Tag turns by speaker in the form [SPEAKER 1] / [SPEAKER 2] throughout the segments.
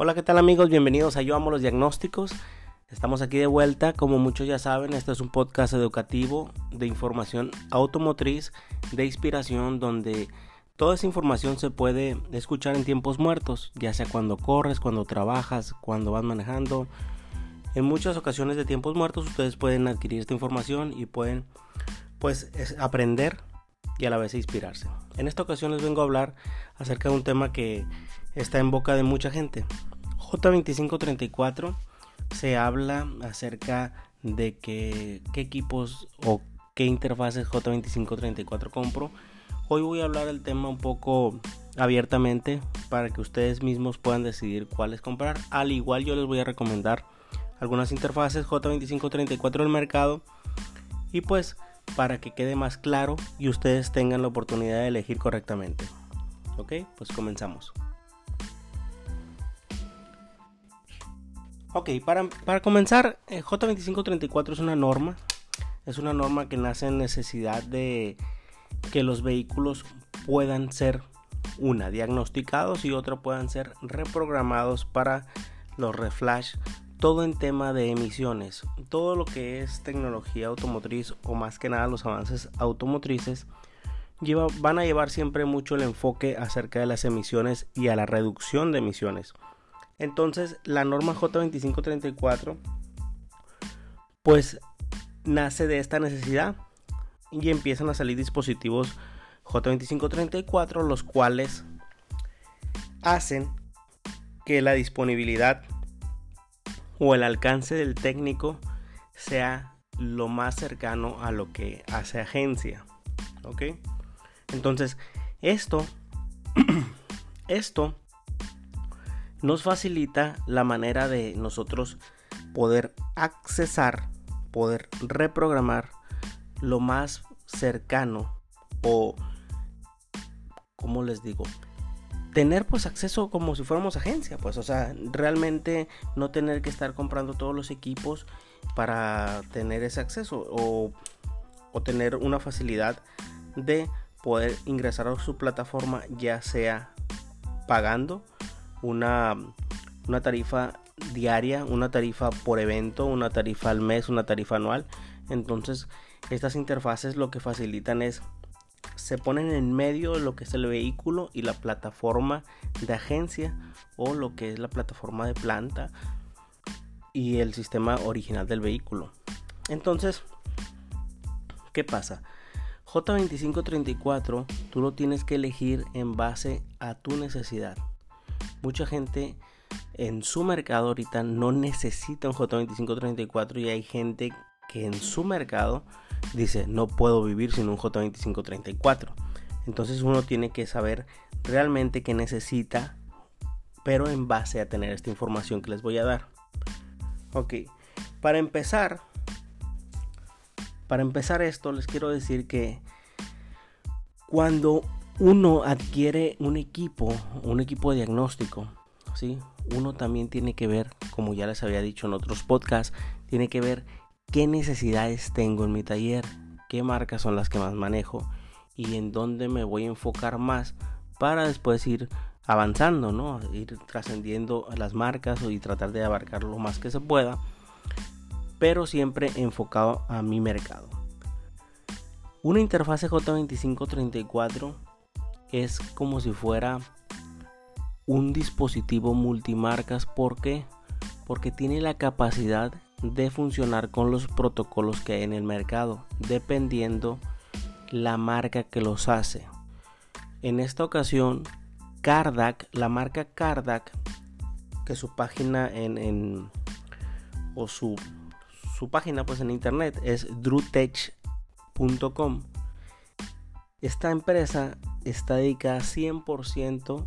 [SPEAKER 1] Hola, ¿qué tal amigos? Bienvenidos a Yo Amo los Diagnósticos. Estamos aquí de vuelta, como muchos ya saben, este es un podcast educativo de información automotriz, de inspiración, donde toda esa información se puede escuchar en tiempos muertos, ya sea cuando corres, cuando trabajas, cuando vas manejando. En muchas ocasiones de tiempos muertos ustedes pueden adquirir esta información y pueden pues aprender y a la vez inspirarse. En esta ocasión les vengo a hablar acerca de un tema que está en boca de mucha gente. J2534 se habla acerca de que, qué equipos o qué interfaces J2534 compro. Hoy voy a hablar del tema un poco abiertamente para que ustedes mismos puedan decidir cuáles comprar. Al igual yo les voy a recomendar algunas interfaces J2534 del mercado y pues para que quede más claro y ustedes tengan la oportunidad de elegir correctamente. Ok, pues comenzamos. Ok, para, para comenzar, eh, J2534 es una norma. Es una norma que nace en necesidad de que los vehículos puedan ser, una, diagnosticados y otra, puedan ser reprogramados para los reflash. Todo en tema de emisiones. Todo lo que es tecnología automotriz o más que nada los avances automotrices van a llevar siempre mucho el enfoque acerca de las emisiones y a la reducción de emisiones. Entonces, la norma J2534 pues nace de esta necesidad y empiezan a salir dispositivos J2534 los cuales hacen que la disponibilidad o el alcance del técnico sea lo más cercano a lo que hace agencia. ¿Ok? Entonces, esto, esto nos facilita la manera de nosotros poder accesar, poder reprogramar lo más cercano o, como les digo, tener pues acceso como si fuéramos agencia, pues, o sea, realmente no tener que estar comprando todos los equipos para tener ese acceso o, o tener una facilidad de poder ingresar a su plataforma ya sea pagando una, una tarifa diaria, una tarifa por evento, una tarifa al mes, una tarifa anual. Entonces, estas interfaces lo que facilitan es se ponen en medio de lo que es el vehículo y la plataforma de agencia o lo que es la plataforma de planta y el sistema original del vehículo. Entonces, ¿qué pasa? J2534 tú lo tienes que elegir en base a tu necesidad mucha gente en su mercado ahorita no necesita un J2534 y hay gente que en su mercado dice no puedo vivir sin un J2534. Entonces uno tiene que saber realmente qué necesita, pero en base a tener esta información que les voy a dar. Ok, para empezar, para empezar esto les quiero decir que cuando uno adquiere un equipo, un equipo de diagnóstico, ¿sí? Uno también tiene que ver, como ya les había dicho en otros podcasts, tiene que ver qué necesidades tengo en mi taller, qué marcas son las que más manejo y en dónde me voy a enfocar más para después ir avanzando, ¿no? Ir trascendiendo las marcas y tratar de abarcar lo más que se pueda, pero siempre enfocado a mi mercado. Una interfase J2534 es como si fuera un dispositivo multimarcas. ¿Por qué? Porque tiene la capacidad de funcionar con los protocolos que hay en el mercado, dependiendo la marca que los hace. En esta ocasión, Cardac, la marca Cardac, que su página en, o su, su página pues en internet es drutech.com. Esta empresa está dedicada 100%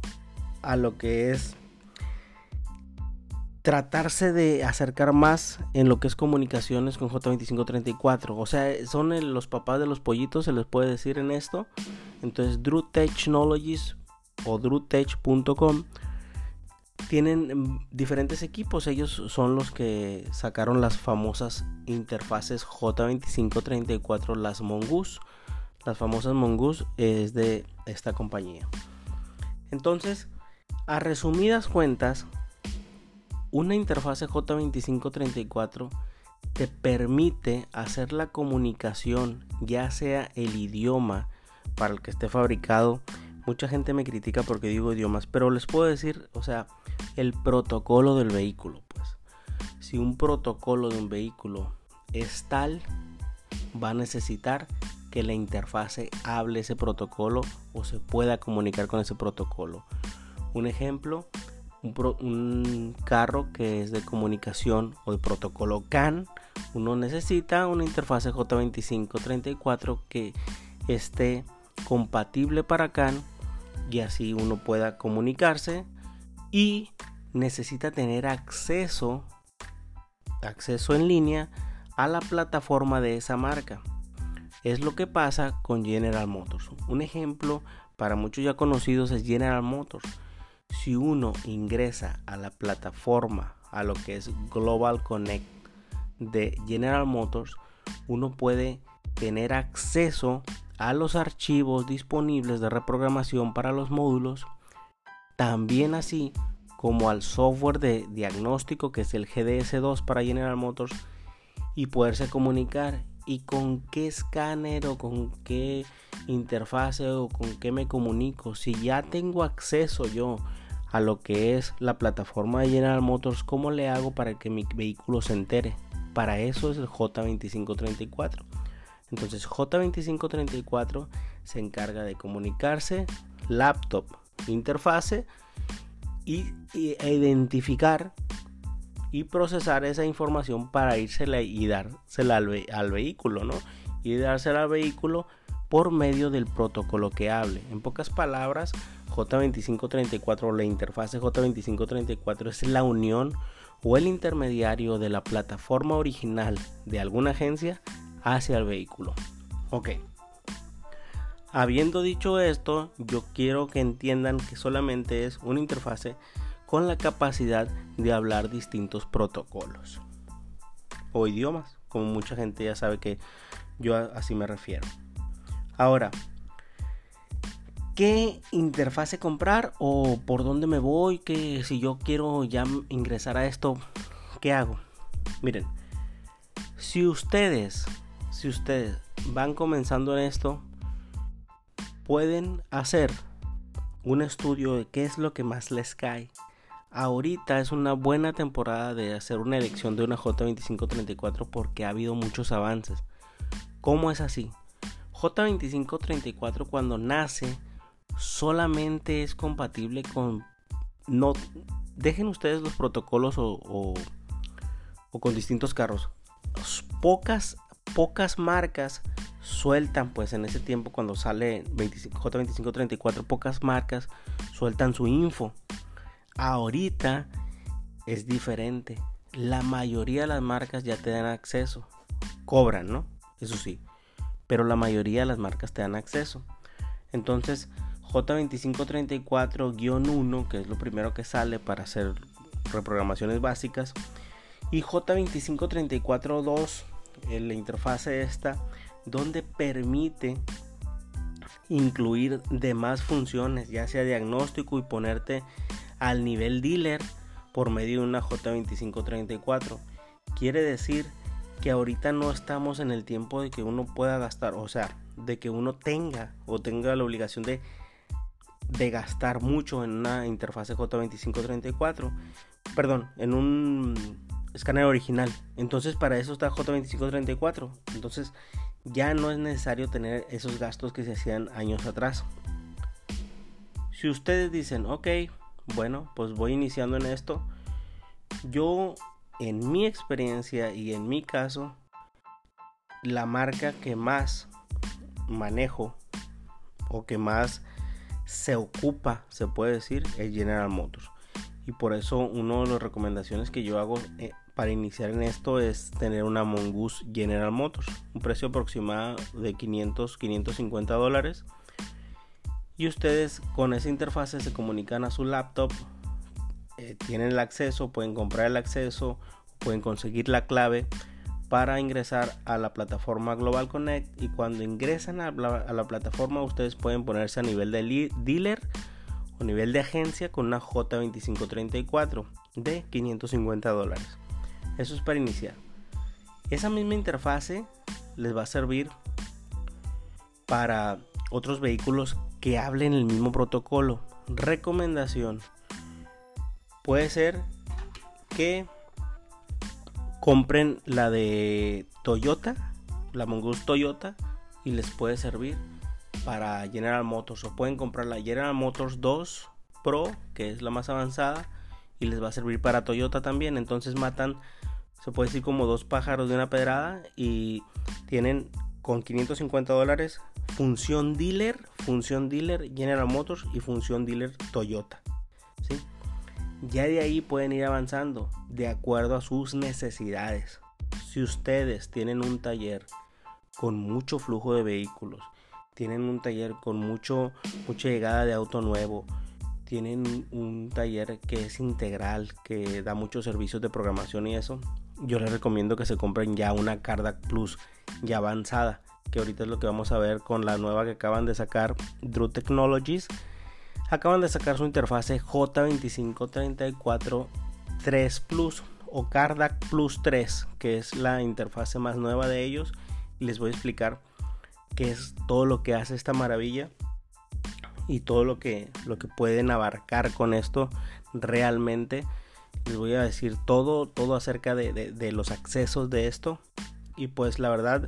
[SPEAKER 1] a lo que es tratarse de acercar más en lo que es comunicaciones con J2534. O sea, son los papás de los pollitos, se les puede decir en esto. Entonces, Drew Technologies o drewtech.com tienen diferentes equipos. Ellos son los que sacaron las famosas interfaces J2534, las Mongoose las famosas Mongoose es de esta compañía. Entonces, a resumidas cuentas, una interfase J2534 te permite hacer la comunicación, ya sea el idioma para el que esté fabricado. Mucha gente me critica porque digo idiomas, pero les puedo decir, o sea, el protocolo del vehículo, pues. Si un protocolo de un vehículo es tal, va a necesitar que la interfase hable ese protocolo o se pueda comunicar con ese protocolo. Un ejemplo, un, carro que es de comunicación o de protocolo CAN, uno necesita una interfase J2534 que esté compatible para CAN y así uno pueda comunicarse y necesita tener acceso acceso en línea a la plataforma de esa marca. Es lo que pasa con General Motors. Un ejemplo para muchos ya conocidos es General Motors. Si uno ingresa a la plataforma, a lo que es Global Connect de General Motors, uno puede tener acceso a los archivos disponibles de reprogramación para los módulos, también así como al software de diagnóstico que es el GDS2 para General Motors y poderse comunicar y con qué escáner o con qué interfase o con qué me comunico. Si ya tengo acceso yo a lo que es la plataforma de General Motors, ¿cómo le hago para que mi vehículo se entere? Para eso es el J2534. Entonces J2534 se encarga de comunicarse laptop, interfase y, e identificar y procesar esa información para írsela y dársela al, al vehículo, ¿no? Y dársela al vehículo por medio del protocolo que hable. En pocas palabras, J2534, la interfase J2534 es la unión o el intermediario de la plataforma original de alguna agencia hacia el vehículo. Ok. Habiendo dicho esto, yo quiero que entiendan que solamente es una interfase con la capacidad de hablar distintos protocolos o idiomas, como mucha gente ya sabe que yo así me refiero. Ahora, ¿qué interfase comprar o por dónde me voy? Que si yo quiero ya ingresar a esto, ¿qué hago? Miren, si ustedes, si ustedes van comenzando en esto, pueden hacer un estudio de qué es lo que más les cae ahorita es una buena temporada de hacer una elección de una J2534 porque ha habido muchos avances. ¿Cómo es así? J2534 cuando nace solamente es compatible con... No, dejen ustedes los protocolos o, o, con distintos carros. Pocas, pocas marcas sueltan pues en ese tiempo cuando sale J2534 pocas marcas sueltan su info Ahorita es diferente. La mayoría de las marcas ya te dan acceso. Cobran, ¿no? Eso sí. Pero la mayoría de las marcas te dan acceso. Entonces, J2534-1, que es lo primero que sale para hacer reprogramaciones básicas, y J2534-2, la interfase esta, donde permite incluir demás funciones, ya sea diagnóstico y ponerte al nivel dealer por medio de una J2534. Quiere decir que ahorita no estamos en el tiempo de que uno pueda gastar, o sea, de que uno tenga o tenga la obligación de, de gastar mucho en una interfase J2534, perdón, en un escáner original. Entonces para eso está J2534. Entonces ya no es necesario tener esos gastos que se hacían años atrás. Si ustedes dicen, ok, bueno, pues voy iniciando en esto. Yo, en mi experiencia y en mi caso, la marca que más manejo o que más se ocupa, se puede decir, es General Motors. Y por eso una de las recomendaciones que yo hago eh, para iniciar en esto es tener una Mongoose General Motors. Un precio aproximado de 500, 550 dólares y ustedes con esa interfase se comunican a su laptop, eh, tienen el acceso, pueden comprar el acceso, pueden conseguir la clave para ingresar a la plataforma Global Connect y cuando ingresan a la, plataforma ustedes pueden ponerse a nivel de dealer o nivel de agencia con una J2534 de 550 dólares. Eso es para iniciar. Esa misma interfase les va a servir para otros vehículos que hablen el mismo protocolo. Recomendación. Puede ser que compren la de Toyota, la Mongoose Toyota, y les puede servir para General Motors. O pueden comprar la General Motors 2 Pro, que es la más avanzada, y les va a servir para Toyota también. Entonces matan, se puede decir como dos pájaros de una pedrada y tienen con 550 dólares función dealer, función dealer General Motors y función dealer Toyota. ¿sí? Ya de ahí pueden ir avanzando de acuerdo a sus necesidades. Si ustedes tienen un taller con mucho flujo de vehículos, tienen un taller con mucho, mucha llegada de auto nuevo, tienen un taller que es integral, que da muchos servicios de programación y eso, yo les recomiendo que se compren ya una Cardac Plus ya avanzada, que ahorita es lo que vamos a ver con la nueva que acaban de sacar Drew Technologies. Acaban de sacar su interfase J2534 3 Plus o Cardac Plus 3, que es la interfase más nueva de ellos. Les voy a explicar qué es todo lo que hace esta maravilla y todo lo que, lo que pueden abarcar con esto realmente. Les voy a decir todo, todo acerca de, los accesos de esto. Y pues la verdad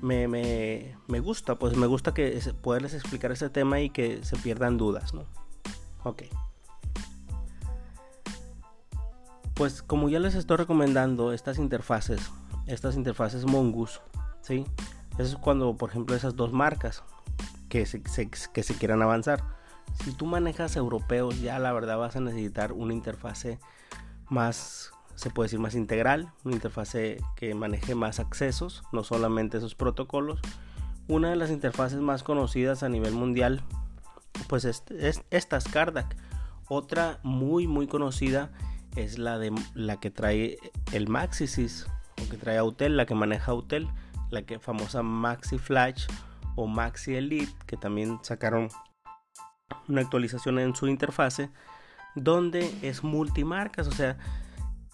[SPEAKER 1] me, me, gusta, pues me gusta que poderles explicar este tema y que se pierdan dudas, ¿no? Ok. Pues como ya les estoy recomendando estas interfaces, estas interfaces Mongoose, ¿sí? Eso es cuando, por ejemplo, esas dos marcas, que se, que se quieran avanzar. Si tú manejas europeos, ya la verdad vas a necesitar una interfase más, se puede decir, más integral, una interfase que maneje más accesos, no solamente esos protocolos. Una de las interfaces más conocidas a nivel mundial, pues es, es esta es Cardac. Otra muy muy conocida es la de la que trae el Maxisys o que trae Autel, la que maneja Autel, la que famosa Maxi Flash o Maxi Elite, que también sacaron una actualización en su interfase, donde es multimarcas, o sea,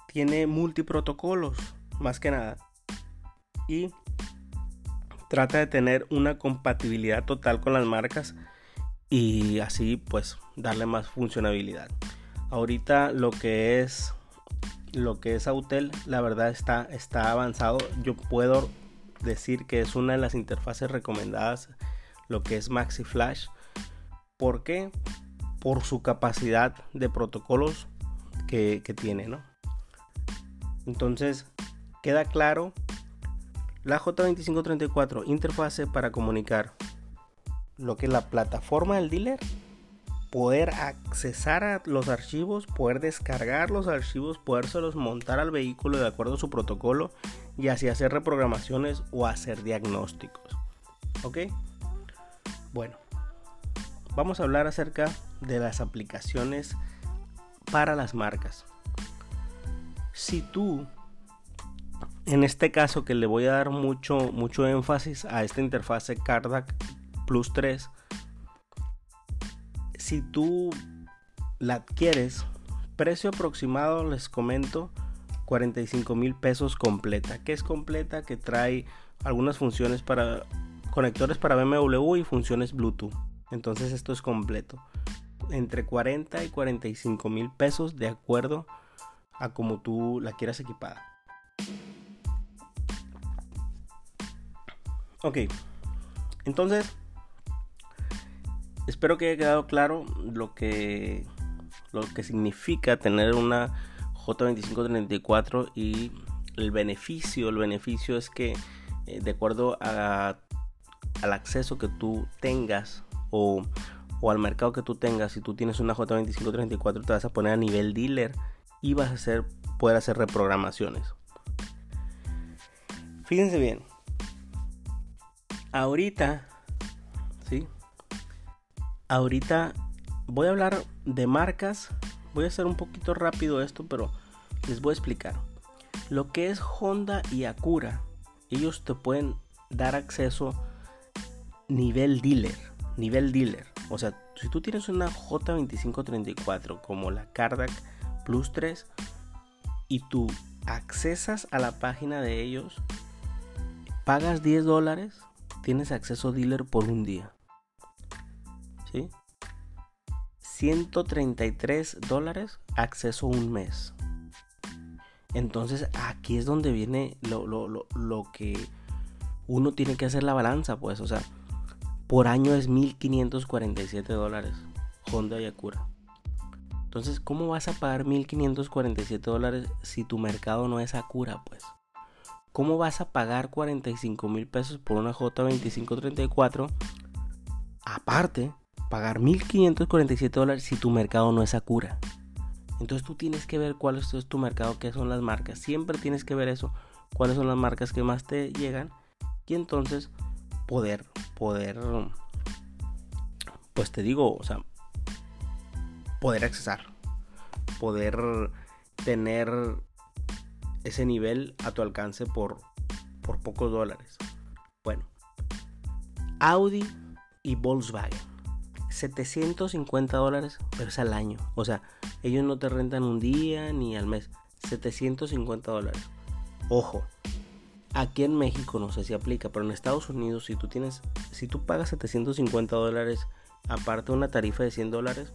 [SPEAKER 1] tiene multiprotocolos, más que nada. Y trata de tener una compatibilidad total con las marcas y así pues darle más funcionalidad. Ahorita lo que es lo que es Autel, la verdad está, está avanzado. Yo puedo decir que es una de las interfaces recomendadas lo que es Maxi Flash. ¿Por qué? Por su capacidad de protocolos que, tiene, ¿no? Entonces, queda claro la J2534 interfase para comunicar lo que es la plataforma del dealer, poder accesar a los archivos, poder descargar los archivos, podérselos montar al vehículo de acuerdo a su protocolo y así hacer reprogramaciones o hacer diagnósticos. ¿Ok? Bueno, vamos a hablar acerca de las aplicaciones para las marcas. Si tú, en este caso que le voy a dar mucho, mucho énfasis a esta interfase Cardac Plus 3, si tú la adquieres, precio aproximado les comento 45 mil pesos completa. que es completa? Que trae algunas funciones para conectores para BMW y funciones Bluetooth. Entonces esto es completo. Entre 40 y 45 mil pesos de acuerdo a como tú la quieras equipada. Ok, entonces espero que haya quedado claro lo que lo que significa tener una J2534 y el beneficio, el beneficio es que eh, de acuerdo a, al acceso que tú tengas o, al mercado que tú tengas, si tú tienes una J2534 te vas a poner a nivel dealer y vas a hacer, poder hacer reprogramaciones. Fíjense bien, ahorita, ¿sí? Ahorita voy a hablar de marcas Voy a hacer un poquito rápido esto, pero les voy a explicar. Lo que es Honda y Acura, ellos te pueden dar acceso nivel dealer, nivel dealer. O sea, si tú tienes una J2534 como la Cardac Plus 3 y tú accesas a la página de ellos, pagas 10 dólares, tienes acceso dealer por un día. ¿Sí? 133 dólares, acceso un mes. Entonces aquí es donde viene lo, lo, que uno tiene que hacer la balanza, pues, o sea, por año es 1547 dólares Honda Yakura. Entonces, ¿cómo vas a pagar 1547 dólares si tu mercado no es Acura, pues? ¿Cómo vas a pagar 45 mil pesos por una J2534? Aparte, pagar 1547 dólares si tu mercado no es Acura. Entonces tú tienes que ver cuál es tu mercado, qué son las marcas. Siempre tienes que ver eso, cuáles son las marcas que más te llegan. Y entonces poder, poder, pues te digo, o sea, poder accesar. Poder tener ese nivel a tu alcance por, por pocos dólares. Bueno, Audi y Volkswagen. 750 dólares, pero es al año. O sea, ellos no te rentan un día ni al mes. 750 dólares. Ojo, aquí en México no sé si aplica, pero en Estados Unidos si tú tienes, si tú pagas 750 dólares, aparte una tarifa de 100 dólares,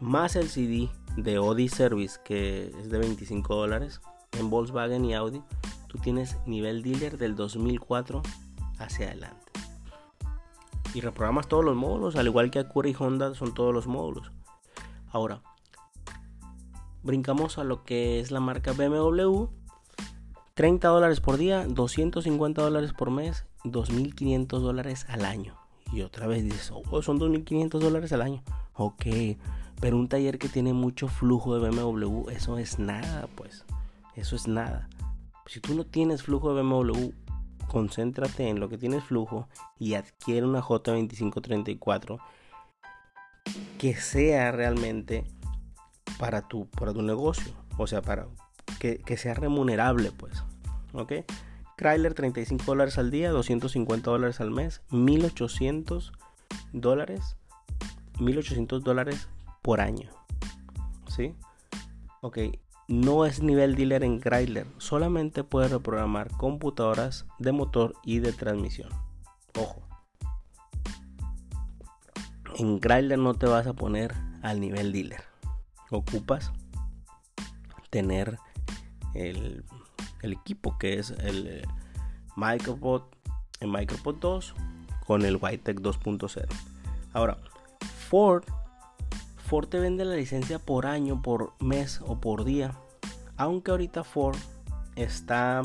[SPEAKER 1] más el CD de Audi Service que es de 25 dólares, en Volkswagen y Audi, tú tienes nivel dealer del 2004 hacia adelante. Y reprogramas todos los módulos, al igual que Acura y Honda son todos los módulos. Ahora, brincamos a lo que es la marca BMW. 30 dólares por día, 250 dólares por mes, 2.500 dólares al año. Y otra vez dices, oh, son 2.500 dólares al año. Ok, pero un taller que tiene mucho flujo de BMW, eso es nada, pues. Eso es nada. Si tú no tienes flujo de BMW, concéntrate en lo que tienes flujo y adquiere una J2534 que sea realmente para tu, para tu negocio. O sea, para que, sea remunerable, pues. ¿Ok? Chrysler 35 dólares al día, 250 dólares al mes, 1800 dólares, 1800 dólares por año. ¿Sí? Ok, no es nivel dealer en Chrysler, solamente puede reprogramar computadoras de motor y de transmisión. Ojo. En Chrysler no te vas a poner al nivel dealer. Ocupas tener el, equipo que es el eh, Micropod, el Micropod 2 con el Whitetech 2.0. Ahora, Ford Ford te vende la licencia por año, por mes o por día. Aunque ahorita Ford está...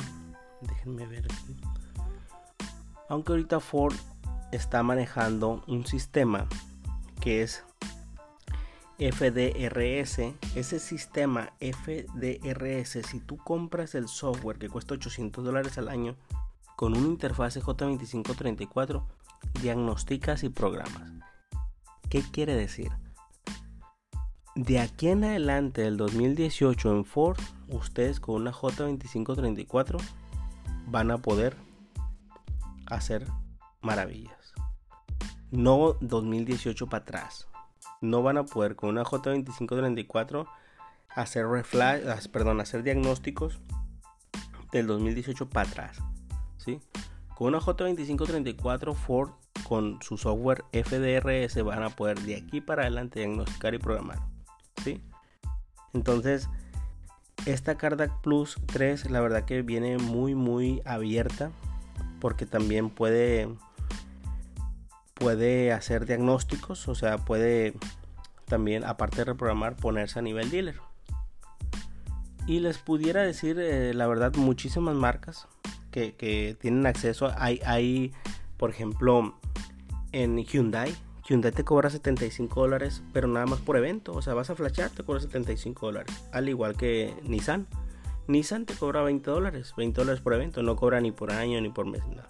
[SPEAKER 1] Déjenme ver aquí. Aunque ahorita Ford está manejando un sistema que es FDRS. Ese sistema FDRS, si tú compras el software que cuesta 800 dólares al año con una interfase J2534, diagnosticas y programas. ¿Qué quiere decir? De aquí en adelante, del 2018 en Ford, ustedes con una J2534 van a poder hacer maravillas. No 2018 para atrás. No van a poder con una J2534 hacer perdón, hacer diagnósticos del 2018 para atrás. ¿sí? Con una J2534 Ford con su software FDRS van a poder de aquí para adelante diagnosticar y programar. Entonces, esta Cardac Plus 3 la verdad que viene muy muy abierta porque también puede puede hacer diagnósticos, o sea, puede también aparte de reprogramar ponerse a nivel dealer. Y les pudiera decir eh, la verdad muchísimas marcas que, tienen acceso. Hay, hay, por ejemplo, en Hyundai Hyundai te cobra 75 dólares, pero nada más por evento. O sea, vas a flashar, te cobra 75 dólares. Al igual que Nissan. Nissan te cobra 20 dólares, 20 dólares por evento. No cobra ni por año ni por mes. Nada.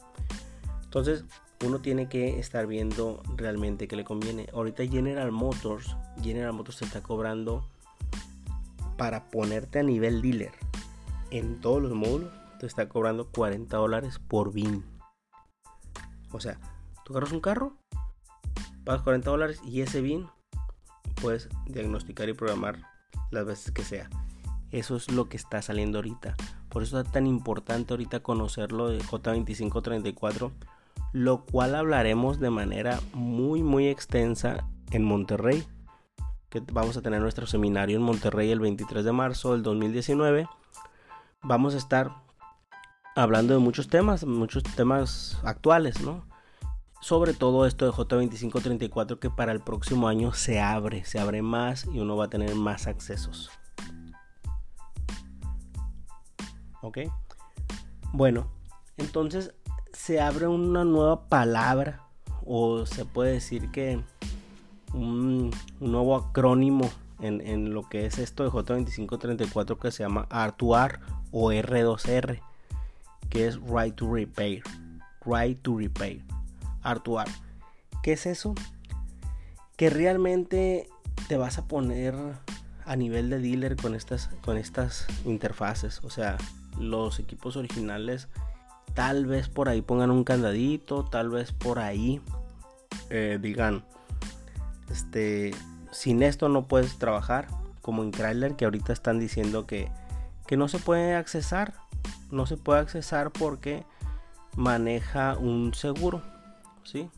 [SPEAKER 1] Entonces, uno tiene que estar viendo realmente que le conviene. Ahorita General Motors, General Motors te está cobrando para ponerte a nivel dealer en todos los módulos. Te está cobrando 40 dólares por BIN. O sea, tú agarras un carro, pagas 40 dólares y ese BIN puedes diagnosticar y programar las veces que sea. Eso es lo que está saliendo ahorita. Por eso es tan importante ahorita conocerlo de J2534, lo cual hablaremos de manera muy muy extensa en Monterrey. Que vamos a tener nuestro seminario en Monterrey el 23 de marzo del 2019. Vamos a estar hablando de muchos temas, muchos temas actuales, ¿no? Sobre todo esto de J2534 que para el próximo año se abre, se abre más y uno va a tener más accesos. ¿Ok? Bueno, entonces se abre una nueva palabra o se puede decir que un, nuevo acrónimo en, en, lo que es esto de J2534 que se llama R2R o R2R que es Right to Repair. Right to Repair. R2R. ¿Qué es eso? Que realmente te vas a poner a nivel de dealer con estas, con estas interfaces. O sea, los equipos originales tal vez por ahí pongan un candadito, tal vez por ahí eh, digan, este, sin esto no puedes trabajar, como en Chrysler que ahorita están diciendo que, que no se puede accesar, no se puede accesar porque maneja un seguro, ¿sí?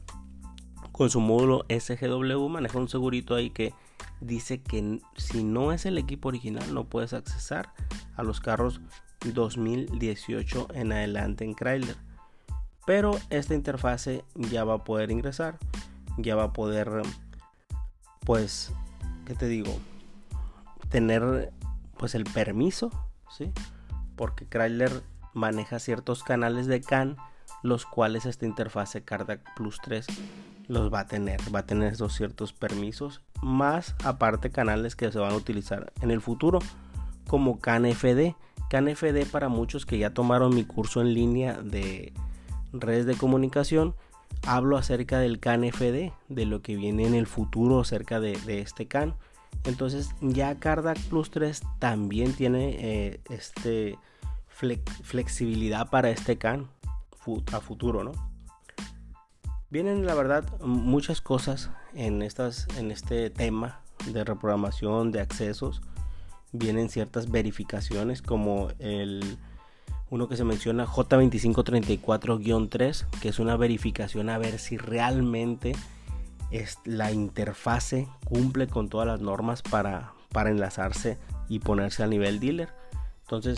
[SPEAKER 1] Con su módulo SGW maneja un segurito ahí que dice que si no es el equipo original no puedes accesar a los carros 2018 en adelante en Chrysler. Pero esta interfase ya va a poder ingresar, ya va a poder, pues, ¿qué te digo? Tener, pues, el permiso, ¿sí? porque Chrysler maneja ciertos canales de CAN, los cuales esta interfase CARDAC Plus 3 los va a tener, va a tener esos ciertos permisos, más aparte canales que se van a utilizar en el futuro, como CAN-FD. CAN-FD para muchos que ya tomaron mi curso en línea de redes de comunicación, hablo acerca del CAN-FD, de lo que viene en el futuro acerca de, este CAN. Entonces ya CARDAC Plus 3 también tiene eh, este flexibilidad para este CAN a futuro, ¿no? Vienen la verdad muchas cosas en, estas, en este tema de reprogramación de accesos. Vienen ciertas verificaciones como el uno que se menciona J2534-3, que es una verificación a ver si realmente es la interfase cumple con todas las normas para, para enlazarse y ponerse a nivel dealer. Entonces,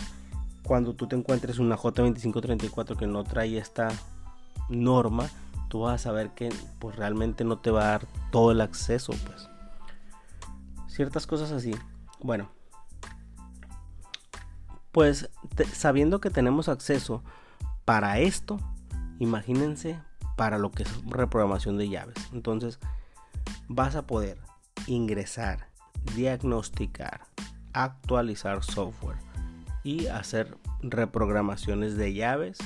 [SPEAKER 1] cuando tú te encuentres una J2534 que no trae esta norma, tú vas a saber que pues realmente no te va a dar todo el acceso, pues. Ciertas cosas así. Bueno, pues sabiendo que tenemos acceso para esto, imagínense para lo que es reprogramación de llaves. Entonces, vas a poder ingresar, diagnosticar, actualizar software y hacer reprogramaciones de llaves.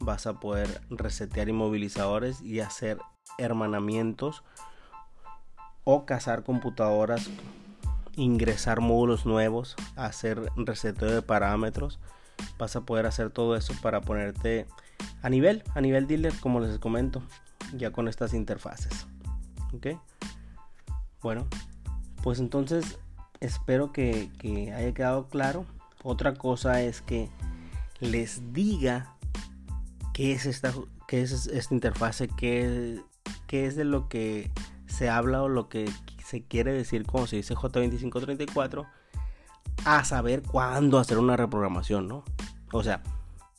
[SPEAKER 1] Vas a poder resetear inmovilizadores y hacer hermanamientos o cazar computadoras, ingresar módulos nuevos, hacer reseteo de parámetros. Vas a poder hacer todo eso para ponerte a nivel, a nivel dealer, como les comento, ya con estas interfaces. Ok, bueno, pues entonces espero que, que haya quedado claro otra cosa es que les diga qué es esta, qué es esta interfase, qué, qué es de lo que se habla o lo que se quiere decir como se dice J2534 a saber cuándo hacer una reprogramación, ¿no? O sea,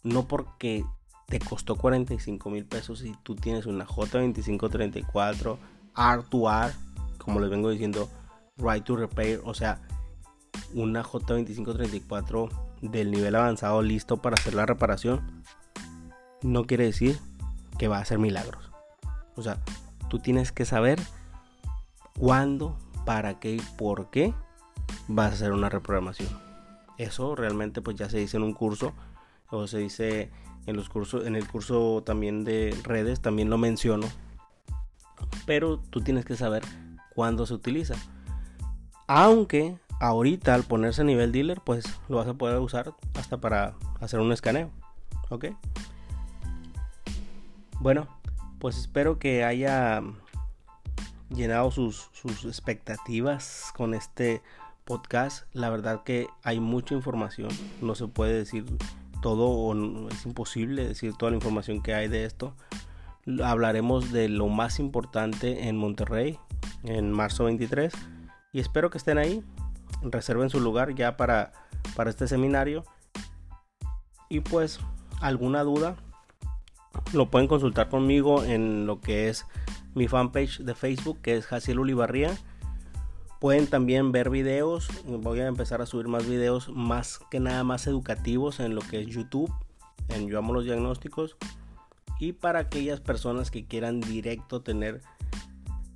[SPEAKER 1] no porque te costó 45 mil pesos y tú tienes una J2534 R2R, como les vengo diciendo, Right to Repair, o sea, una J2534 del nivel avanzado listo para hacer la reparación, no quiere decir que va a hacer milagros. O sea, tú tienes que saber cuándo, para qué y por qué vas a hacer una reprogramación. Eso realmente pues ya se dice en un curso o se dice en los cursos en el curso también de redes también lo menciono. Pero tú tienes que saber cuándo se utiliza. Aunque ahorita al ponerse a nivel dealer, pues lo vas a poder usar hasta para hacer un escaneo. ¿Ok? Bueno, pues espero que haya llenado sus, sus expectativas con este podcast. La verdad que hay mucha información. No se puede decir todo o es imposible decir toda la información que hay de esto. Hablaremos de lo más importante en Monterrey en marzo 23 y espero que estén ahí. Reserven su lugar ya para, para este seminario. Y pues alguna duda lo pueden consultar conmigo en lo que es mi fanpage de Facebook que es Jaciel Ulibarría Pueden también ver videos. Voy a empezar a subir más videos más que nada más educativos en lo que es YouTube. En Yo Amo los Diagnósticos. Y para aquellas personas que quieran directo tener,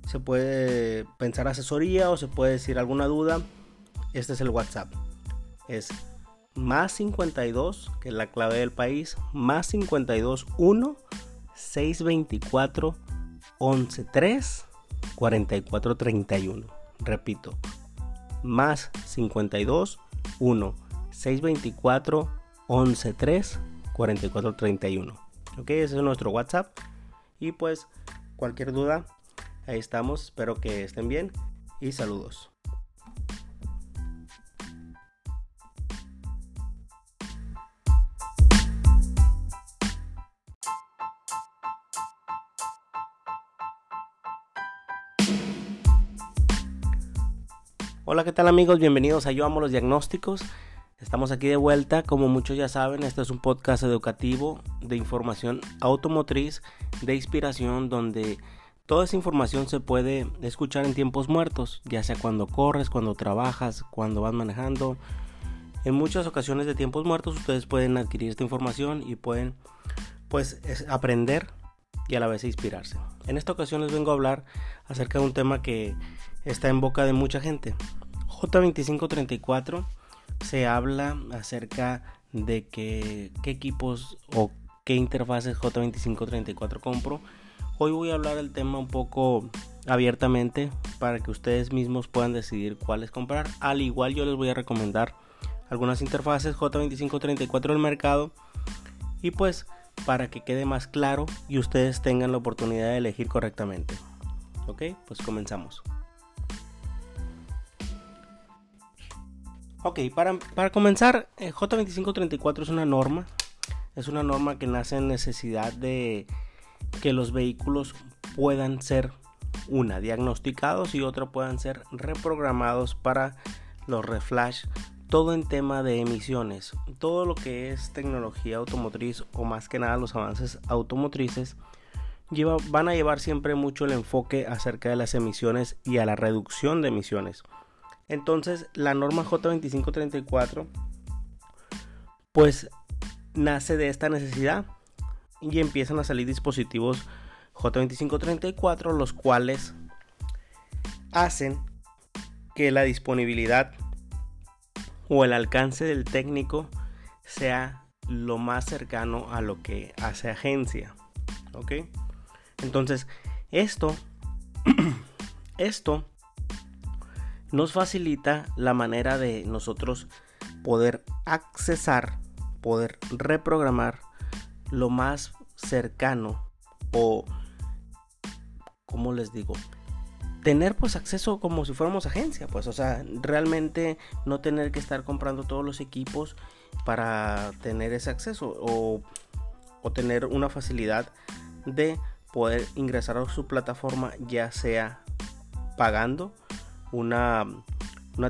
[SPEAKER 1] se puede pensar asesoría o se puede decir alguna duda. Este es el WhatsApp. Es más 52, que es la clave del país, más 52 1 624 11 3 44 31. Repito, más 52 1 624 11 3 44 31. Ok, ese es nuestro WhatsApp. Y pues cualquier duda, ahí estamos. Espero que estén bien y saludos. Hola, ¿qué tal amigos? Bienvenidos a Yo Amo los Diagnósticos. Estamos aquí de vuelta, como muchos ya saben, este es un podcast educativo de información automotriz, de inspiración, donde toda esa información se puede escuchar en tiempos muertos, ya sea cuando corres, cuando trabajas, cuando vas manejando. En muchas ocasiones de tiempos muertos ustedes pueden adquirir esta información y pueden pues aprender y a la vez inspirarse. En esta ocasión les vengo a hablar acerca de un tema que está en boca de mucha gente. J2534 se habla acerca de que, qué equipos o qué interfaces J2534 compro. Hoy voy a hablar del tema un poco abiertamente para que ustedes mismos puedan decidir cuáles comprar. Al igual yo les voy a recomendar algunas interfaces J2534 del mercado y pues para que quede más claro y ustedes tengan la oportunidad de elegir correctamente. Ok, pues comenzamos. Ok, para, para comenzar, eh, J2534 es una norma. Es una norma que nace en necesidad de que los vehículos puedan ser, una, diagnosticados y otra puedan ser reprogramados para los reflash. Todo en tema de emisiones. Todo lo que es tecnología automotriz o más que nada los avances automotrices lleva, van a llevar siempre mucho el enfoque acerca de las emisiones y a la reducción de emisiones. Entonces, la norma J2534 pues nace de esta necesidad y empiezan a salir dispositivos J2534 los cuales hacen que la disponibilidad o el alcance del técnico sea lo más cercano a lo que hace agencia. ¿Ok? Entonces, esto, esto nos facilita la manera de nosotros poder accesar, poder reprogramar lo más cercano o, como les digo, tener pues acceso como si fuéramos agencia, pues, o sea, realmente no tener que estar comprando todos los equipos para tener ese acceso o, o tener una facilidad de poder ingresar a su plataforma ya sea pagando una,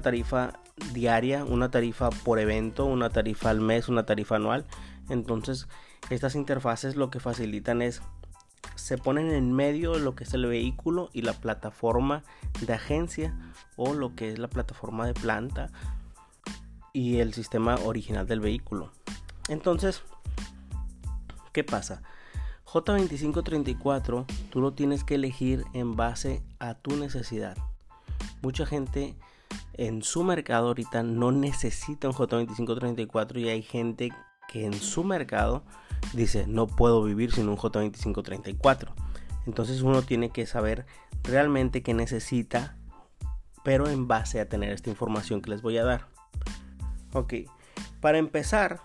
[SPEAKER 1] tarifa diaria, una tarifa por evento, una tarifa al mes, una tarifa anual. Entonces, estas interfaces lo que facilitan es se ponen en medio de lo que es el vehículo y la plataforma de agencia o lo que es la plataforma de planta y el sistema original del vehículo. Entonces, ¿qué pasa? J2534 tú lo tienes que elegir en base a tu necesidad mucha gente en su mercado ahorita no necesita un J2534 y hay gente que en su mercado dice no puedo vivir sin un J2534. Entonces uno tiene que saber realmente qué necesita, pero en base a tener esta información que les voy a dar. Ok, para empezar,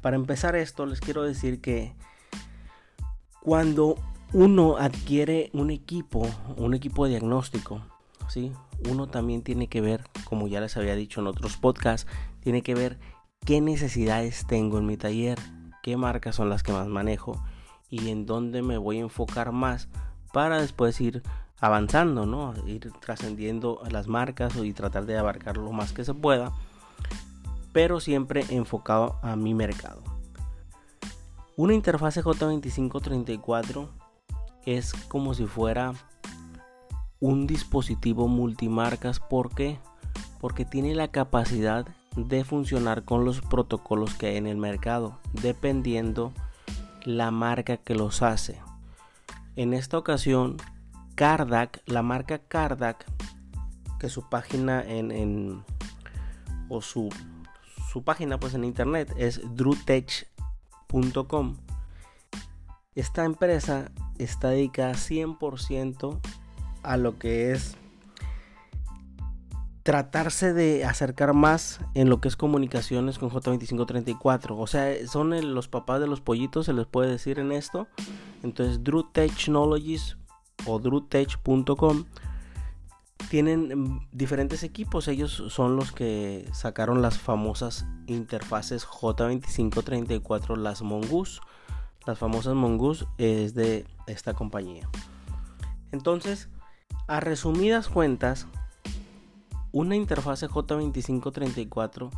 [SPEAKER 1] para empezar esto les quiero decir que cuando uno adquiere un equipo, un equipo de diagnóstico, ¿sí? Uno también tiene que ver, como ya les había dicho en otros podcasts, tiene que ver qué necesidades tengo en mi taller, qué marcas son las que más manejo y en dónde me voy a enfocar más para después ir avanzando, ¿no? Ir trascendiendo las marcas y tratar de abarcar lo más que se pueda, pero siempre enfocado a mi mercado. Una interfase J2534 es como si fuera un dispositivo multimarcas. ¿Por qué? Porque tiene la capacidad de funcionar con los protocolos que hay en el mercado, dependiendo la marca que los hace. En esta ocasión, Cardac, la marca Cardac, que su página en, o su, su página pues en internet es drutech.com. Esta empresa está dedicada 100% a lo que es tratarse de acercar más en lo que es comunicaciones con J2534. O sea, son los papás de los pollitos, se les puede decir en esto. Entonces, Drew Technologies o drewtech.com tienen diferentes equipos. Ellos son los que sacaron las famosas interfaces J2534, las Mongoose. Las famosas Mongoose es de esta compañía. Entonces, a resumidas cuentas, una interfase J2534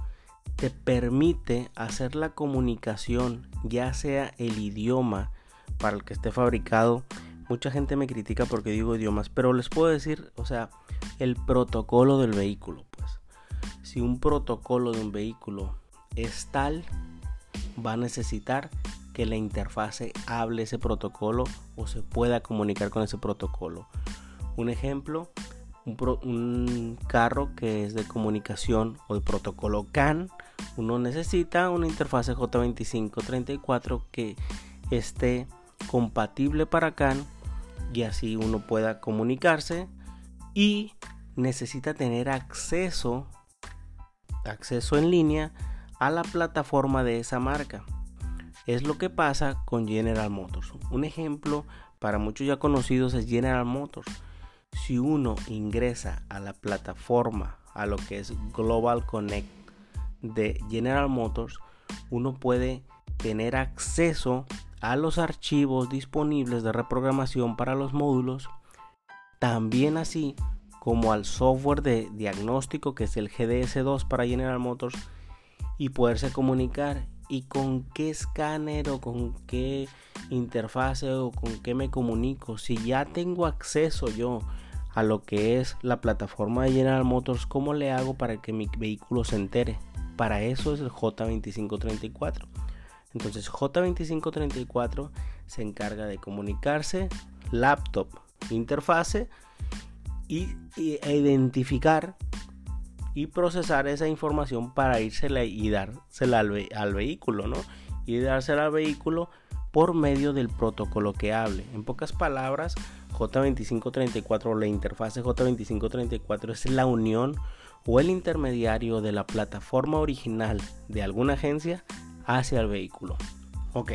[SPEAKER 1] te permite hacer la comunicación, ya sea el idioma para el que esté fabricado. Mucha gente me critica porque digo idiomas, pero les puedo decir, o sea, el protocolo del vehículo, pues. Si un protocolo de un vehículo es tal, va a necesitar que la interfase hable ese protocolo o se pueda comunicar con ese protocolo. Un ejemplo, un, carro que es de comunicación o de protocolo CAN, uno necesita una interfase J2534 que esté compatible para CAN y así uno pueda comunicarse y necesita tener acceso acceso en línea a la plataforma de esa marca. Es lo que pasa con General Motors. Un ejemplo para muchos ya conocidos es General Motors si uno ingresa a la plataforma, a lo que es Global Connect de General Motors, uno puede tener acceso a los archivos disponibles de reprogramación para los módulos, también así como al software de diagnóstico que es el GDS2 para General Motors y poderse comunicar y con qué escáner o con qué interfase o con qué me comunico. Si ya tengo acceso yo a lo que es la plataforma de General Motors, ¿cómo le hago para que mi vehículo se entere? Para eso es el J2534. Entonces J2534 se encarga de comunicarse, laptop, interfase y, e identificar y procesar esa información para írsela y dársela al, al vehículo, ¿no? Y dársela al vehículo por medio del protocolo que hable. En pocas palabras, J2534 o la interfase J2534 es la unión o el intermediario de la plataforma original de alguna agencia hacia el vehículo. Ok.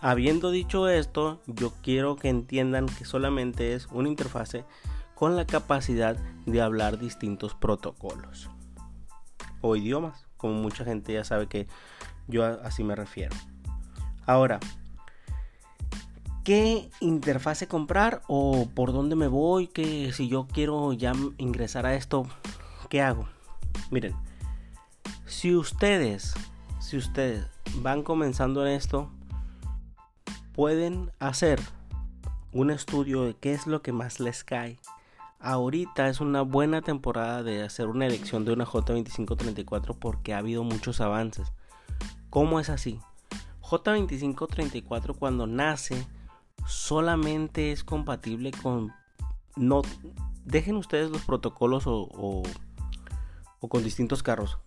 [SPEAKER 1] Habiendo dicho esto, yo quiero que entiendan que solamente es una interfase con la capacidad de hablar distintos protocolos o idiomas, como mucha gente ya sabe que yo así me refiero. Ahora, ¿qué interfase comprar o por dónde me voy? Que si yo quiero ya ingresar a esto, ¿qué hago? Miren, si ustedes, si ustedes van comenzando en esto, pueden hacer un estudio de qué es lo que más les cae. Ahorita es una buena temporada de hacer una elección de una J2534 porque ha habido muchos avances. ¿Cómo es así? J2534 cuando nace solamente es compatible con... No, dejen ustedes los protocolos o, con distintos carros.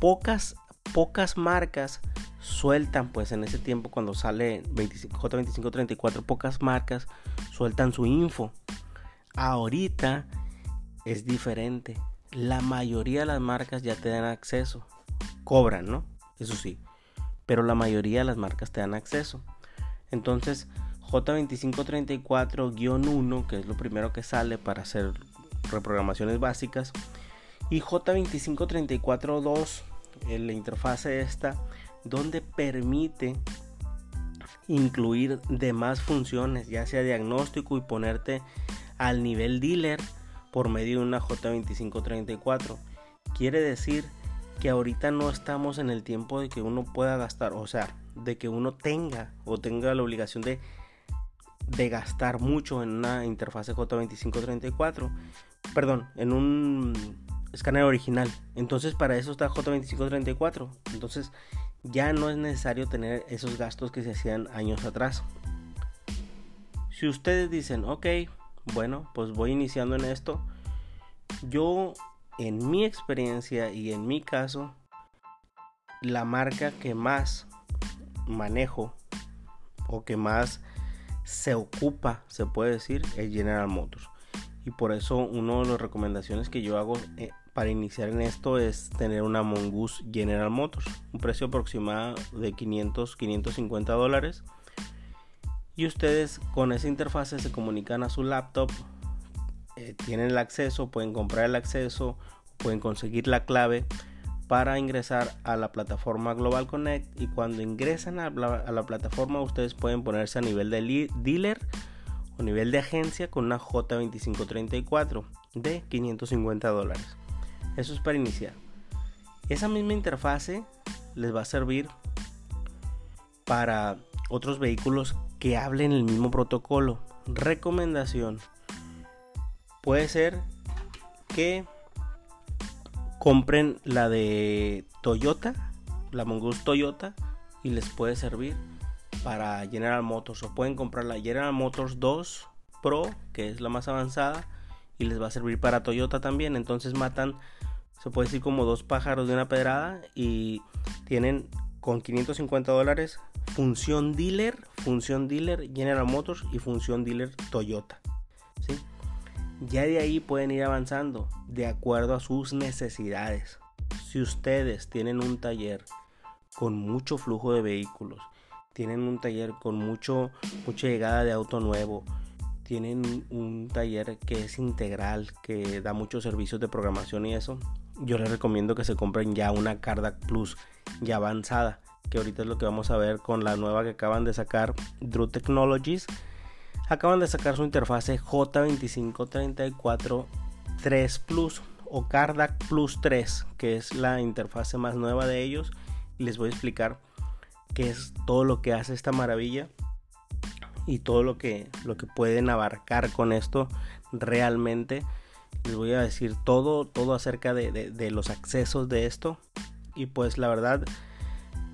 [SPEAKER 1] Pocas, pocas marcas sueltan pues en ese tiempo cuando sale J2534 pocas marcas sueltan su info. Ahorita es diferente. La mayoría de las marcas ya te dan acceso. Cobran, ¿no? Eso sí pero la mayoría de las marcas te dan acceso. Entonces, J2534-1, que es lo primero que sale para hacer reprogramaciones básicas, y J2534-2, la interfase esta, donde permite incluir demás funciones, ya sea diagnóstico y ponerte al nivel dealer por medio de una J2534. Quiere decir que ahorita no estamos en el tiempo de que uno pueda gastar, o sea, de que uno tenga o tenga la obligación de, de gastar mucho en una interfase J2534, perdón, en un escáner original. Entonces para eso está J2534. Entonces ya no es necesario tener esos gastos que se hacían años atrás. Si ustedes dicen, ok, bueno, pues voy iniciando en esto, yo en mi experiencia y en mi caso, la marca que más manejo o que más se ocupa, se puede decir, es General Motors. Y por eso una de las recomendaciones que yo hago eh, para iniciar en esto es tener una Mongoose General Motors, un precio aproximado de 500, 550 dólares. Y ustedes con esa interfase se comunican a su laptop, eh, tienen el acceso, pueden comprar el acceso, pueden conseguir la clave para ingresar a la plataforma Global Connect y cuando ingresan a la, a la plataforma ustedes pueden ponerse a nivel de dealer o nivel de agencia con una J2534 de 550 dólares. Eso es para iniciar. Esa misma interfase les va a servir para otros vehículos que hablen el mismo protocolo. Recomendación. Puede ser que compren la de Toyota, la Mongoose Toyota, y les puede servir para General Motors. O pueden comprar la General Motors 2 Pro, que es la más avanzada, y les va a servir para Toyota también. Entonces matan se puede decir como dos pájaros de una pedrada y tienen con 550 dólares función dealer, función dealer General Motors y función dealer Toyota. ¿sí? Ya de ahí pueden ir avanzando de acuerdo a sus necesidades. Si ustedes tienen un taller con mucho flujo de vehículos, tienen un taller con mucho, mucha llegada de auto nuevo, tienen un taller que es integral, que da muchos servicios de programación y eso, yo les recomiendo que se compren ya una Cardac Plus ya avanzada, que ahorita es lo que vamos a ver con la nueva que acaban de sacar Drew Technologies. Acaban de sacar su interfase J2534 3 Plus o Cardac Plus 3, que es la interfase más nueva de ellos. Y les voy a explicar qué es todo lo que hace esta maravilla y todo lo que, lo que pueden abarcar con esto realmente les voy a decir todo, todo acerca de, los accesos de esto. Y pues la verdad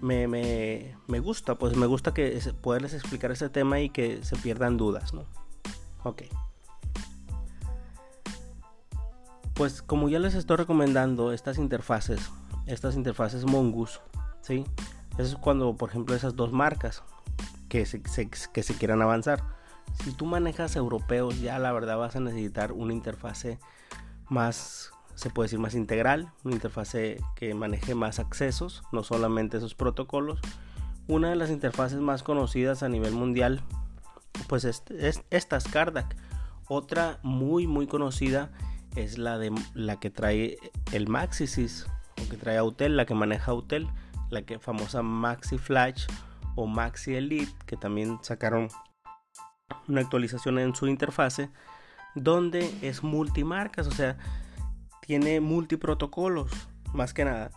[SPEAKER 1] me, gusta, pues me gusta que poderles explicar este tema y que se pierdan dudas, ¿no? Ok. Pues como ya les estoy recomendando estas interfaces, estas interfaces Mongoose, ¿sí? Eso es cuando, por ejemplo, esas dos marcas que que se quieran avanzar si tú manejas europeos, ya la verdad vas a necesitar una interfase más, se puede decir, más integral, una interfase que maneje más accesos, no solamente esos protocolos. Una de las interfaces más conocidas a nivel mundial, pues es, esta es Cardac. Otra muy muy conocida es la de la que trae el Maxisys o que trae Autel, la que maneja Autel, la que famosa Maxi Flash o Maxi Elite, que también sacaron una actualización en su interfase donde es multimarcas, o sea, tiene multiprotocolos, más que nada.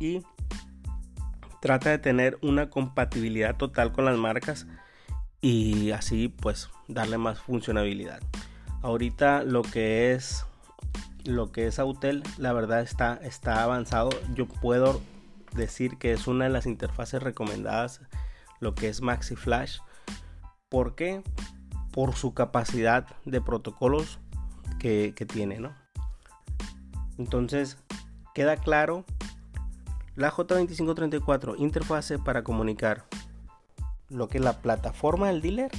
[SPEAKER 1] Y trata de tener una compatibilidad total con las marcas y así pues darle más funcionalidad. Ahorita lo que es lo que es Autel, la verdad está está avanzado. Yo puedo decir que es una de las interfaces recomendadas lo que es Maxi Flash ¿Por qué? Por su capacidad de protocolos que, tiene, ¿no? Entonces, queda claro la J2534 interfase para comunicar lo que es la plataforma del dealer,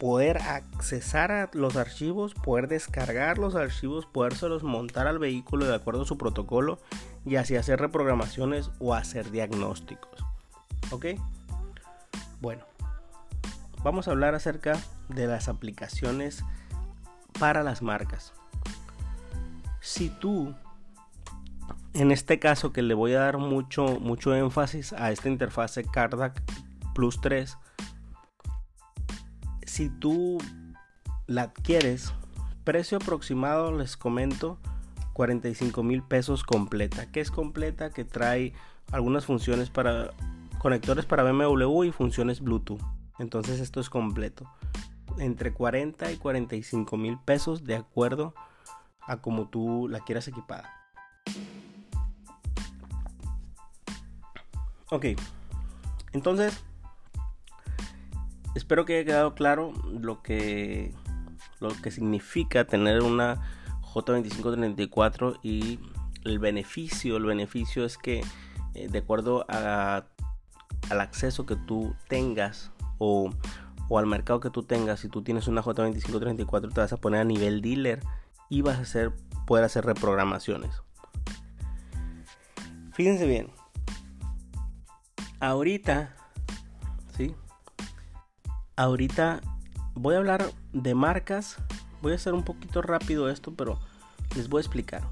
[SPEAKER 1] poder accesar a los archivos, poder descargar los archivos, podérselos montar al vehículo de acuerdo a su protocolo y así hacer reprogramaciones o hacer diagnósticos. ¿Ok? Bueno, vamos a hablar acerca de las aplicaciones para las marcas. Si tú, en este caso que le voy a dar mucho, mucho énfasis a esta interfase Cardac Plus 3, si tú la adquieres, precio aproximado les comento 45 mil pesos completa. que es completa? Que trae algunas funciones para conectores para BMW y funciones Bluetooth. Entonces esto es completo. Entre 40 y 45 mil pesos de acuerdo a como tú la quieras equipada. Ok. Entonces, espero que haya quedado claro lo que, lo que significa tener una J2534 y el beneficio. El beneficio es que eh, de acuerdo a, al acceso que tú tengas o, al mercado que tú tengas, si tú tienes una J2534 te vas a poner a nivel dealer y vas a hacer, poder hacer reprogramaciones. Fíjense bien. Ahorita, ¿sí? Ahorita voy a hablar de marcas. Voy a hacer un poquito rápido esto, pero les voy a explicar.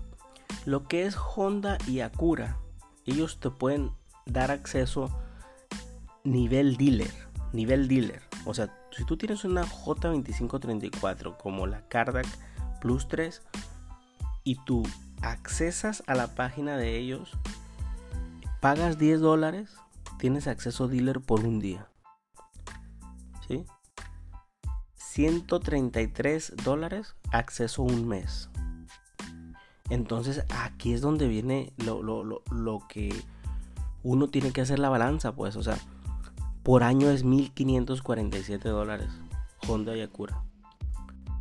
[SPEAKER 1] Lo que es Honda y Acura ellos te pueden dar acceso nivel dealer, nivel dealer. O sea, si tú tienes una J2534 como la Cardac 3 y tú accesas a la página de ellos, pagas 10 dólares, tienes acceso dealer por un día. ¿Sí? 133 dólares, acceso un mes. Entonces aquí es donde viene lo, que uno tiene que hacer la balanza, pues, o sea, por año es 1.547 dólares Honda y Acura.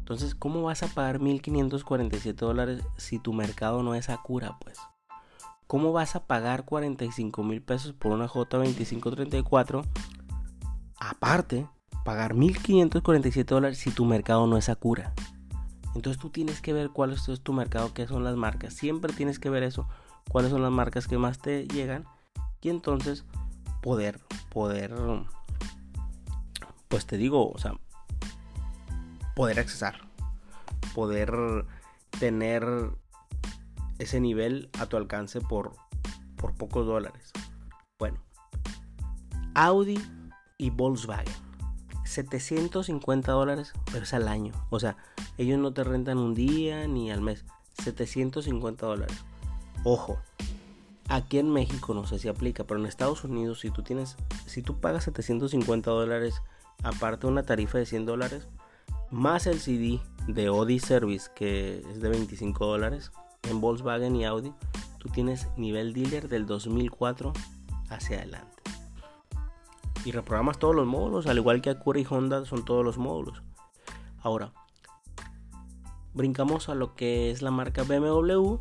[SPEAKER 1] Entonces, ¿cómo vas a pagar 1.547 dólares si tu mercado no es Acura, pues? ¿Cómo vas a pagar 45 mil pesos por una J2534? Aparte, pagar 1.547 dólares si tu mercado no es Acura. Entonces tú tienes que ver cuál es tu mercado, qué son las marcas. Siempre tienes que ver eso, cuáles son las marcas que más te llegan. Y entonces poder, poder, pues te digo, o sea, poder accesar, poder tener ese nivel a tu alcance por, por pocos dólares. Bueno, Audi y Volkswagen. 750 dólares, pero es al año. O sea, ellos no te rentan un día ni al mes. 750 dólares. Ojo, aquí en México no sé si aplica, pero en Estados Unidos si tú tienes, si tú pagas 750 dólares, aparte una tarifa de 100 dólares, más el CD de Audi Service que es de 25 dólares, en Volkswagen y Audi, tú tienes nivel dealer del 2004 hacia adelante. Y reprogramas todos los módulos, al igual que Acura y Honda son todos los módulos. Ahora, brincamos a lo que es la marca BMW.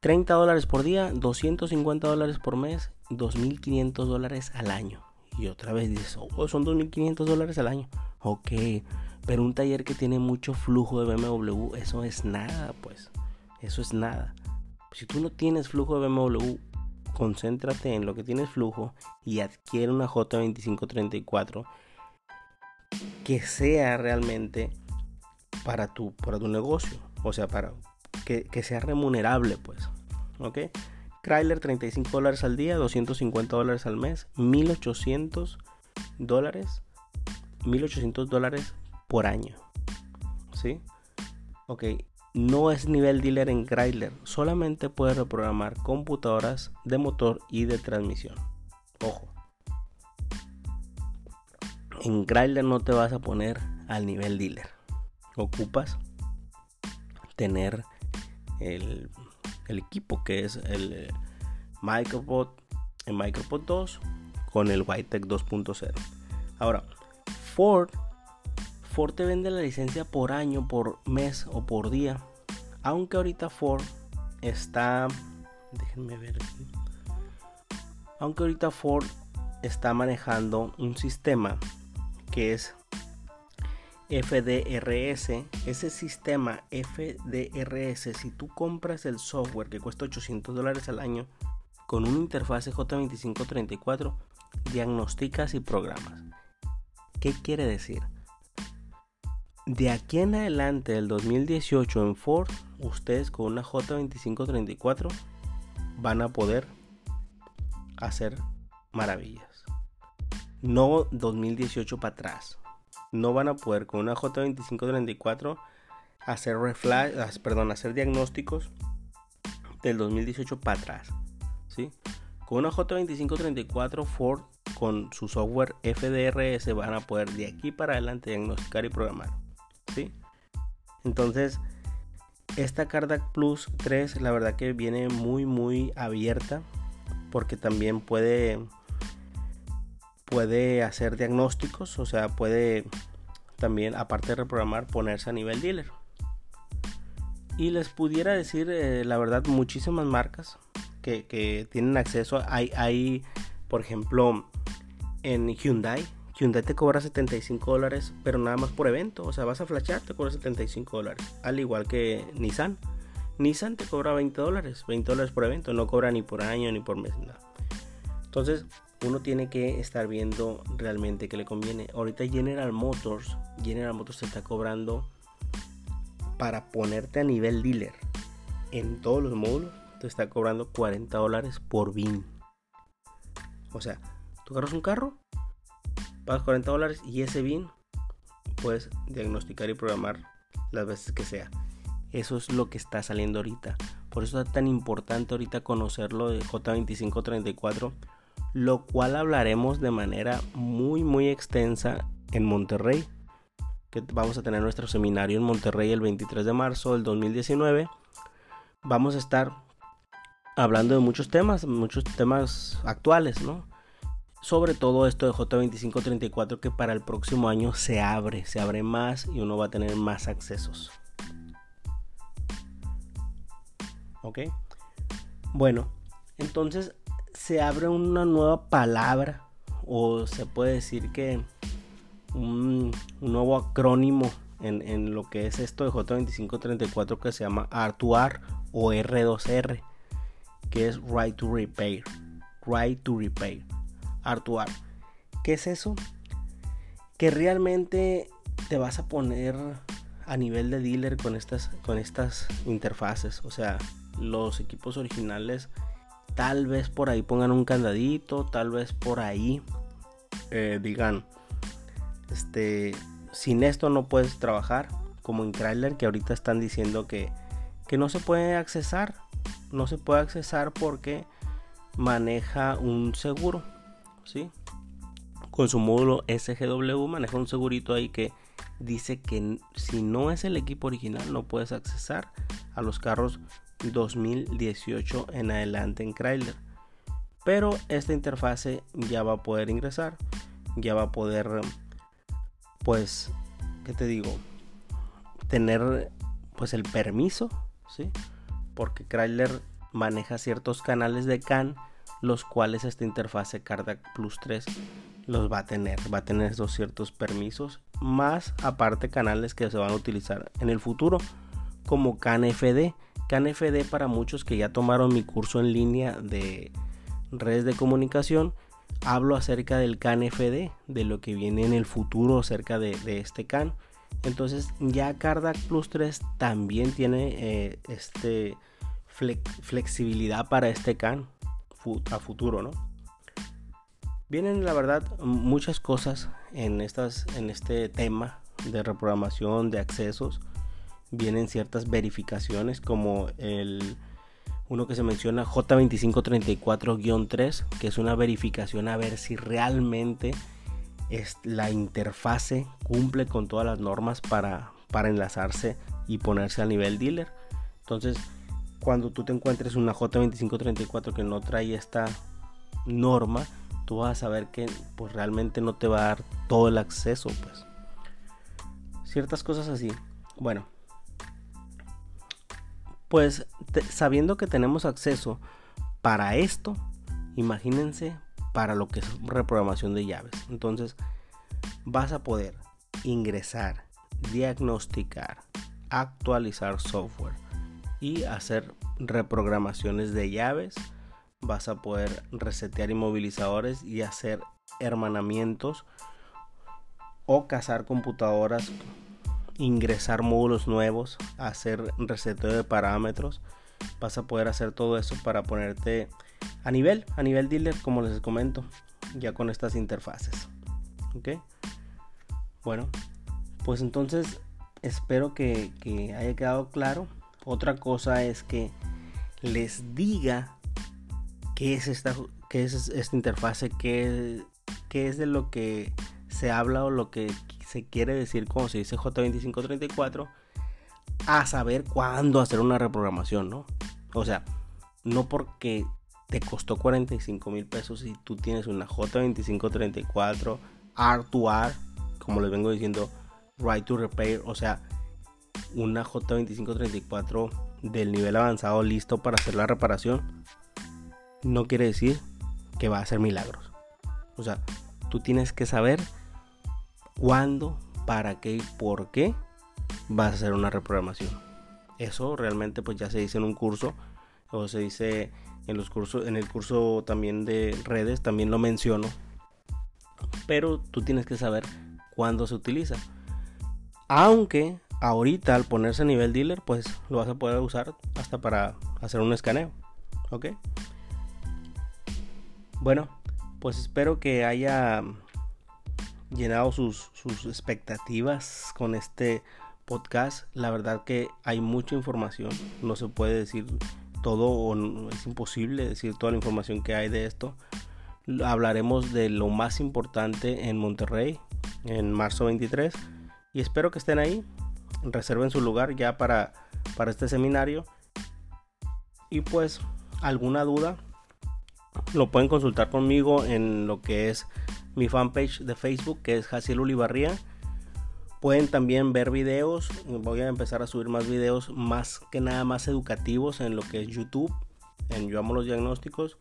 [SPEAKER 1] 30 dólares por día, 250 dólares por mes, 2.500 dólares al año. Y otra vez dices, oh, son 2.500 dólares al año. Ok, pero un taller que tiene mucho flujo de BMW, eso es nada, pues. Eso es nada. Si tú no tienes flujo de BMW, concéntrate en lo que tienes flujo y adquiere una J2534 que sea realmente para tu, para tu negocio. O sea, para que, sea remunerable, pues. ¿Ok? Chrysler 35 dólares al día, 250 dólares al mes, 1800 dólares, 1800 dólares por año. ¿Sí? Ok, no es nivel dealer en Chrysler, solamente puede reprogramar computadoras de motor y de transmisión. Ojo. En Chrysler no te vas a poner al nivel dealer ocupas tener el, equipo que es el eh, Micropod, el Micropod 2 con el Whitetech 2.0. Ahora, Ford, Ford te vende la licencia por año, por mes o por día. Aunque ahorita Ford está, déjenme ver aquí. Aunque ahorita Ford está manejando un sistema que es FDRS, ese sistema FDRS, si tú compras el software que cuesta 800 dólares al año con una interfase J2534, diagnosticas y programas. ¿Qué quiere decir? De aquí en adelante, del 2018 en Ford, ustedes con una J2534 van a poder hacer maravillas. No 2018 para atrás. No van a poder con una J2534 hacer reflash, perdón, hacer diagnósticos del 2018 para atrás. ¿sí? Con una J2534 Ford con su software FDRS van a poder de aquí para adelante diagnosticar y programar. Entonces, esta Cardac Plus 3 la verdad que viene muy muy abierta porque también puede puede hacer diagnósticos, o sea, puede también aparte de reprogramar ponerse a nivel dealer. Y les pudiera decir eh, la verdad muchísimas marcas que, que tienen acceso. Hay, hay, por ejemplo, en Hyundai. Hyundai te cobra 75 dólares, pero nada más por evento. O sea, vas a flashar, te cobra 75 dólares. Al igual que Nissan. Nissan te cobra 20 dólares. 20 dólares por evento. No cobra ni por año ni por mes. Nada. Entonces, uno tiene que estar viendo realmente que le conviene. Ahorita General Motors, General Motors te está cobrando para ponerte a nivel dealer en todos los módulos. Te está cobrando 40 dólares por BIN. O sea, Tú agarras un carro, pagas 40 dólares y ese BIN puedes diagnosticar y programar las veces que sea. Eso es lo que está saliendo ahorita. Por eso es tan importante ahorita conocerlo de J2534, lo cual hablaremos de manera muy muy extensa en Monterrey. Que vamos a tener nuestro seminario en Monterrey el 23 de marzo del 2019. Vamos a estar hablando de muchos temas, muchos temas actuales, ¿no? Sobre todo esto de J2534 que para el próximo año se abre, se abre más y uno va a tener más accesos. ¿Ok? Bueno, entonces se abre una nueva palabra o se puede decir que un, nuevo acrónimo en, en, lo que es esto de J2534 que se llama R2R o R2R que es Right to Repair. Right to Repair Artuar. ¿Qué es eso? Que realmente te vas a poner a nivel de dealer con estas, con estas interfaces. O sea, los equipos originales tal vez por ahí pongan un candadito, tal vez por ahí eh, digan, este, sin esto no puedes trabajar, como en Chrysler que ahorita están diciendo que, que no se puede accesar, no se puede accesar porque maneja un seguro. Con su módulo SGW maneja un segurito ahí que dice que si no es el equipo original no puedes accesar a los carros 2018 en adelante en Chrysler. Pero esta interfase ya va a poder ingresar, ya va a poder, pues, ¿qué te digo? Tener, pues, el permiso, ¿sí? Porque Chrysler maneja ciertos canales de CAN los cuales esta interfase Cardac Plus 3 los va a tener, va a tener esos ciertos permisos, más aparte canales que se van a utilizar en el futuro, como CanFD. CanFD para muchos que ya tomaron mi curso en línea de redes de comunicación, hablo acerca del CanFD, de lo que viene en el futuro acerca de, este CAN. Entonces ya Cardac Plus 3 también tiene eh, este flexibilidad para este CAN a futuro, ¿no? Vienen, la verdad, muchas cosas en, estas, en este tema de reprogramación de accesos. Vienen ciertas verificaciones como el uno que se menciona J2534-3, que es una verificación a ver si realmente es la interfase cumple con todas las normas para, para enlazarse y ponerse a nivel dealer. Entonces, cuando tú te encuentres una J2534 que no trae esta norma, tú vas a saber que pues realmente no te va a dar todo el acceso, pues. Ciertas cosas así. Bueno, pues sabiendo que tenemos acceso para esto, imagínense para lo que es reprogramación de llaves. Entonces, vas a poder ingresar, diagnosticar, actualizar software y hacer reprogramaciones de llaves. Vas a poder resetear inmovilizadores y hacer hermanamientos o cazar computadoras, ingresar módulos nuevos, hacer reseteo de parámetros. Vas a poder hacer todo eso para ponerte a nivel, a nivel dealer, como les comento, ya con estas interfaces. ¿Ok? Bueno, pues entonces espero que, haya quedado claro. Otra cosa es que les diga qué es esta, qué es esta interfase, qué, qué es de lo que se habla o lo que se quiere decir como se dice J2534 a saber cuándo hacer una reprogramación, ¿no? O sea, no porque te costó 45 mil pesos y tú tienes una J2534 R2R, como les vengo diciendo, Right to Repair, o sea, una J2534 del nivel avanzado listo para hacer la reparación, no quiere decir que va a hacer milagros. O sea, tú tienes que saber cuándo, para qué y por qué vas a hacer una reprogramación. Eso realmente pues ya se dice en un curso o se dice en los cursos en el curso también de redes también lo menciono. Pero tú tienes que saber cuándo se utiliza. Aunque ahorita al ponerse a nivel dealer pues lo vas a poder usar hasta para hacer un escaneo. ¿Ok? Bueno, pues espero que haya llenado sus, expectativas con este podcast. La verdad que hay mucha información. No se puede decir todo o es imposible decir toda la información que hay de esto. Hablaremos de lo más importante en Monterrey en marzo 23 y espero que estén ahí. Reserven su lugar ya para, para este seminario. Y pues alguna duda lo pueden consultar conmigo en lo que es mi fanpage de Facebook que es Jaciel Ulibarría. Pueden también ver videos, voy a empezar a subir más videos más que nada más educativos en lo que es YouTube, en Yo Amo los Diagnósticos.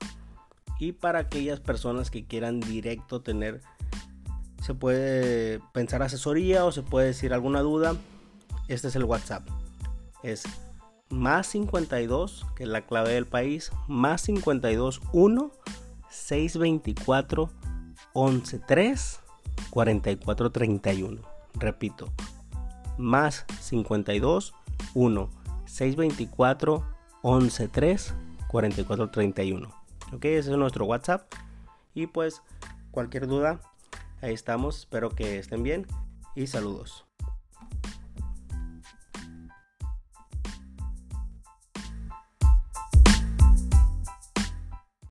[SPEAKER 1] Y para aquellas personas que quieran directo tener, se puede pensar asesoría o se puede decir alguna duda, este es el WhatsApp. Es más 52, que es la clave del país, más 52 1 624 11 3 44 31. Repito, más 52 1 624 11 3 44 31. Ok, ese es nuestro WhatsApp. Y pues cualquier duda, ahí estamos. Espero que estén bien y saludos.